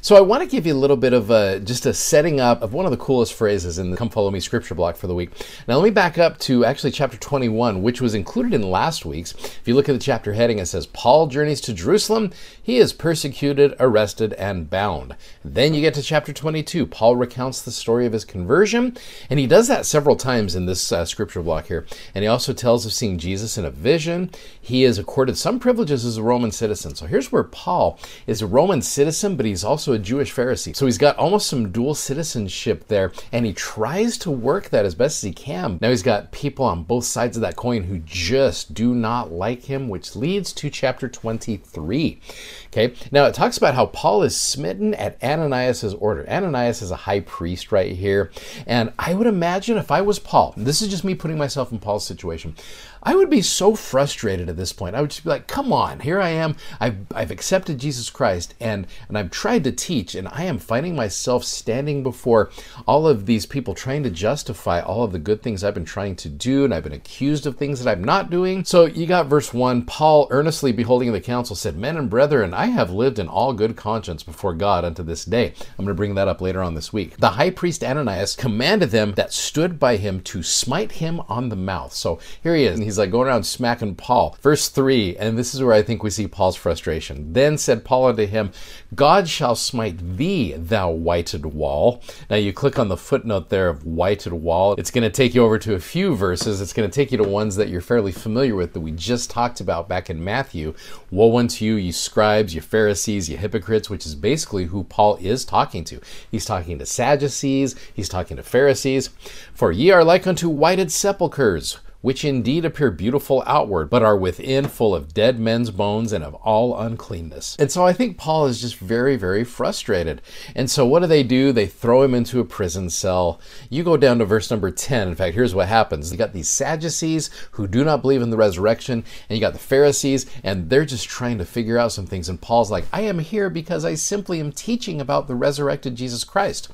So I want to give you a little bit of a, just a setting up of one of the coolest phrases in the Come Follow Me scripture block for the week. Now let me back up to actually chapter 21, which was included in last week's. If you look at the chapter heading, it says, Paul journeys to Jerusalem. He is persecuted, arrested, and bound. Then you get to chapter 22. Paul recounts the story of his conversion, and he does that several times in this uh, scripture block here. And he also tells of seeing Jesus in a vision. He is accorded some privileges as a Roman citizen. So here's where Paul is a Roman citizen, but he's also also a Jewish Pharisee. So he's got almost some dual citizenship there, and he tries to work that as best as he can. Now he's got people on both sides of that coin who just do not like him, which leads to chapter 23. Okay, now it talks about how Paul is smitten at Ananias's order. Ananias is a high priest right here, and I would imagine if I was Paul, this is just me putting myself in Paul's situation, I would be so frustrated at this point. I would just be like, come on, here I am. I've, I've accepted Jesus Christ and, and I've tried to teach, and I am finding myself standing before all of these people trying to justify all of the good things I've been trying to do, and I've been accused of things that I'm not doing. So you got verse 1 Paul, earnestly beholding the council, said, Men and brethren, I have lived in all good conscience before God unto this day. I'm going to bring that up later on this week. The high priest Ananias commanded them that stood by him to smite him on the mouth. So here he is he's like going around smacking Paul. Verse 3, and this is where I think we see Paul's frustration. Then said Paul unto him, God shall smite thee, thou whited wall. Now you click on the footnote there of whited wall. It's going to take you over to a few verses. It's going to take you to ones that you're fairly familiar with that we just talked about back in Matthew. Woe unto you, you scribes, you Pharisees, you hypocrites, which is basically who Paul is talking to. He's talking to Sadducees, he's talking to Pharisees. For ye are like unto whited sepulchres which indeed appear beautiful outward, but are within full of dead men's bones and of all uncleanness. And so I think Paul is just very, very frustrated. And so what do they do? They throw him into a prison cell. You go down to verse number 10. In fact, here's what happens. You got these Sadducees who do not believe in the resurrection, and you got the Pharisees, and they're just trying to figure out some things. And Paul's like, I am here because I simply am teaching about the resurrected Jesus Christ.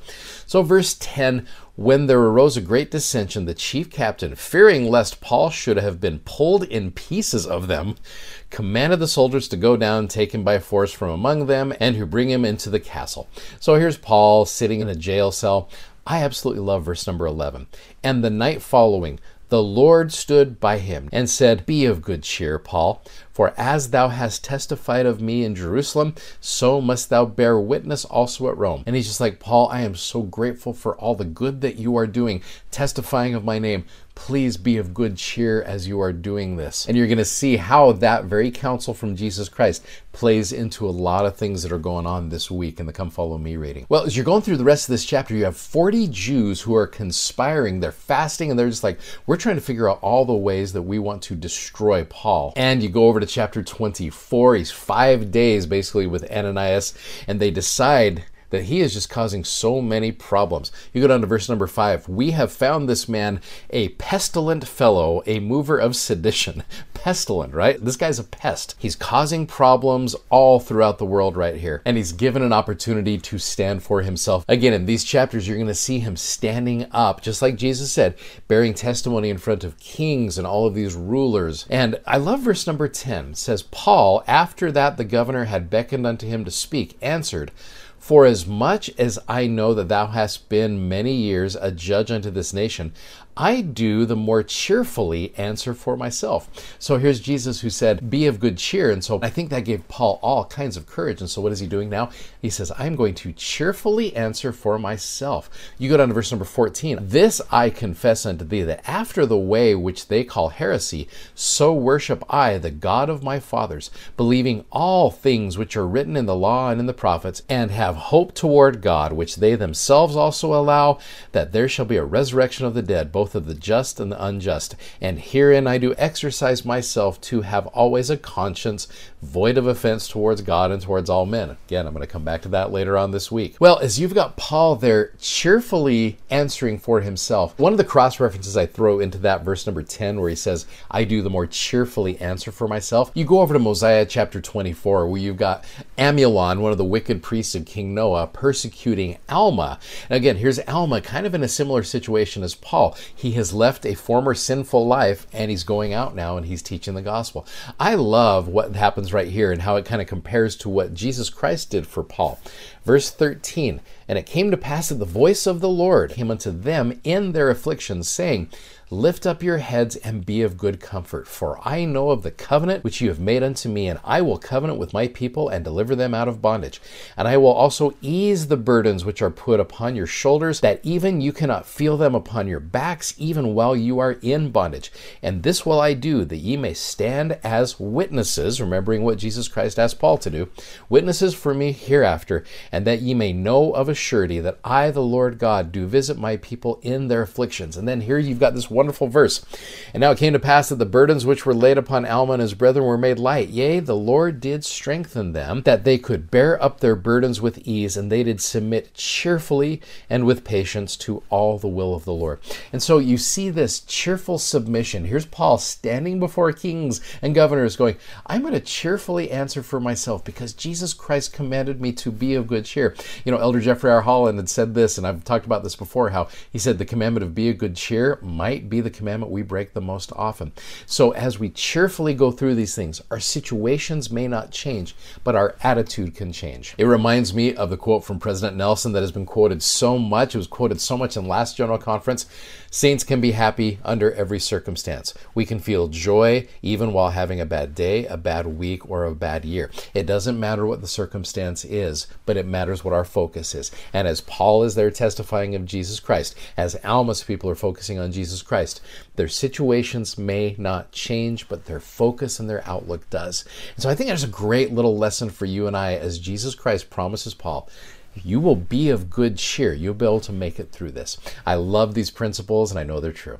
So verse 10 when there arose a great dissension, the chief captain, fearing lest Paul should have been pulled in pieces of them, commanded the soldiers to go down, take him by force from among them, and to bring him into the castle. So here's Paul sitting in a jail cell. I absolutely love verse number 11. And the night following, the Lord stood by him and said, Be of good cheer, Paul, for as thou hast testified of me in Jerusalem, so must thou bear witness also at Rome. And he's just like, Paul, I am so grateful for all the good that you are doing, testifying of my name. Please be of good cheer as you are doing this. And you're going to see how that very counsel from Jesus Christ plays into a lot of things that are going on this week in the Come Follow Me reading. Well, as you're going through the rest of this chapter, you have 40 Jews who are conspiring. They're fasting and they're just like, we're trying to figure out all the ways that we want to destroy Paul. And you go over to chapter 24. He's five days basically with Ananias, and they decide that he is just causing so many problems. You go down to verse number five. We have found this man a pestilent fellow, a mover of sedition. Pestilent, right? This guy's a pest. He's causing problems all throughout the world right here. And he's given an opportunity to stand for himself. Again, in these chapters, you're going to see him standing up, just like Jesus said, bearing testimony in front of kings and all of these rulers. And I love verse number 10. It says, Paul, after that the governor had beckoned unto him to speak, answered, for as much as I know that thou hast been many years a judge unto this nation, I do the more cheerfully answer for myself. So here's Jesus who said, Be of good cheer. And so I think that gave Paul all kinds of courage. And so what is he doing now? He says, I'm going to cheerfully answer for myself. You go down to verse number 14. This I confess unto thee, that after the way which they call heresy, so worship I the God of my fathers, believing all things which are written in the law and in the prophets, and have hope toward God, which they themselves also allow, that there shall be a resurrection of the dead, both both of the just and the unjust. And herein I do exercise myself to have always a conscience void of offense towards God and towards all men. Again, I'm going to come back to that later on this week. Well, as you've got Paul there cheerfully answering for himself, one of the cross references I throw into that verse number 10 where he says, I do the more cheerfully answer for myself. You go over to Mosiah chapter 24 where you've got Amulon, one of the wicked priests of King Noah, persecuting Alma. And again, here's Alma kind of in a similar situation as Paul. He has left a former sinful life and he's going out now and he's teaching the gospel. I love what happens right here and how it kind of compares to what Jesus Christ did for Paul. Verse 13 And it came to pass that the voice of the Lord came unto them in their afflictions, saying, Lift up your heads and be of good comfort, for I know of the covenant which you have made unto me, and I will covenant with my people and deliver them out of bondage. And I will also ease the burdens which are put upon your shoulders, that even you cannot feel them upon your backs, even while you are in bondage. And this will I do, that ye may stand as witnesses, remembering what Jesus Christ asked Paul to do, witnesses for me hereafter, and that ye may know of a surety that I, the Lord God, do visit my people in their afflictions. And then here you've got this wonderful verse. And now it came to pass that the burdens which were laid upon Alma and his brethren were made light. Yea, the Lord did strengthen them, that they could bear up their burdens with ease, and they did submit cheerfully and with patience to all the will of the Lord. And so you see this cheerful submission. Here's Paul standing before kings and governors going, I'm going to cheerfully answer for myself because Jesus Christ commanded me to be of good cheer. You know, Elder Jeffrey R. Holland had said this, and I've talked about this before, how he said the commandment of be of good cheer might be the commandment we break the most often. So, as we cheerfully go through these things, our situations may not change, but our attitude can change. It reminds me of the quote from President Nelson that has been quoted so much. It was quoted so much in last General Conference. Saints can be happy under every circumstance. We can feel joy even while having a bad day, a bad week, or a bad year. It doesn't matter what the circumstance is, but it matters what our focus is. And as Paul is there testifying of Jesus Christ, as Alma's people are focusing on Jesus Christ, their situations may not change, but their focus and their outlook does. And so I think there's a great little lesson for you and I as Jesus Christ promises Paul you will be of good cheer. You'll be able to make it through this. I love these principles and I know they're true.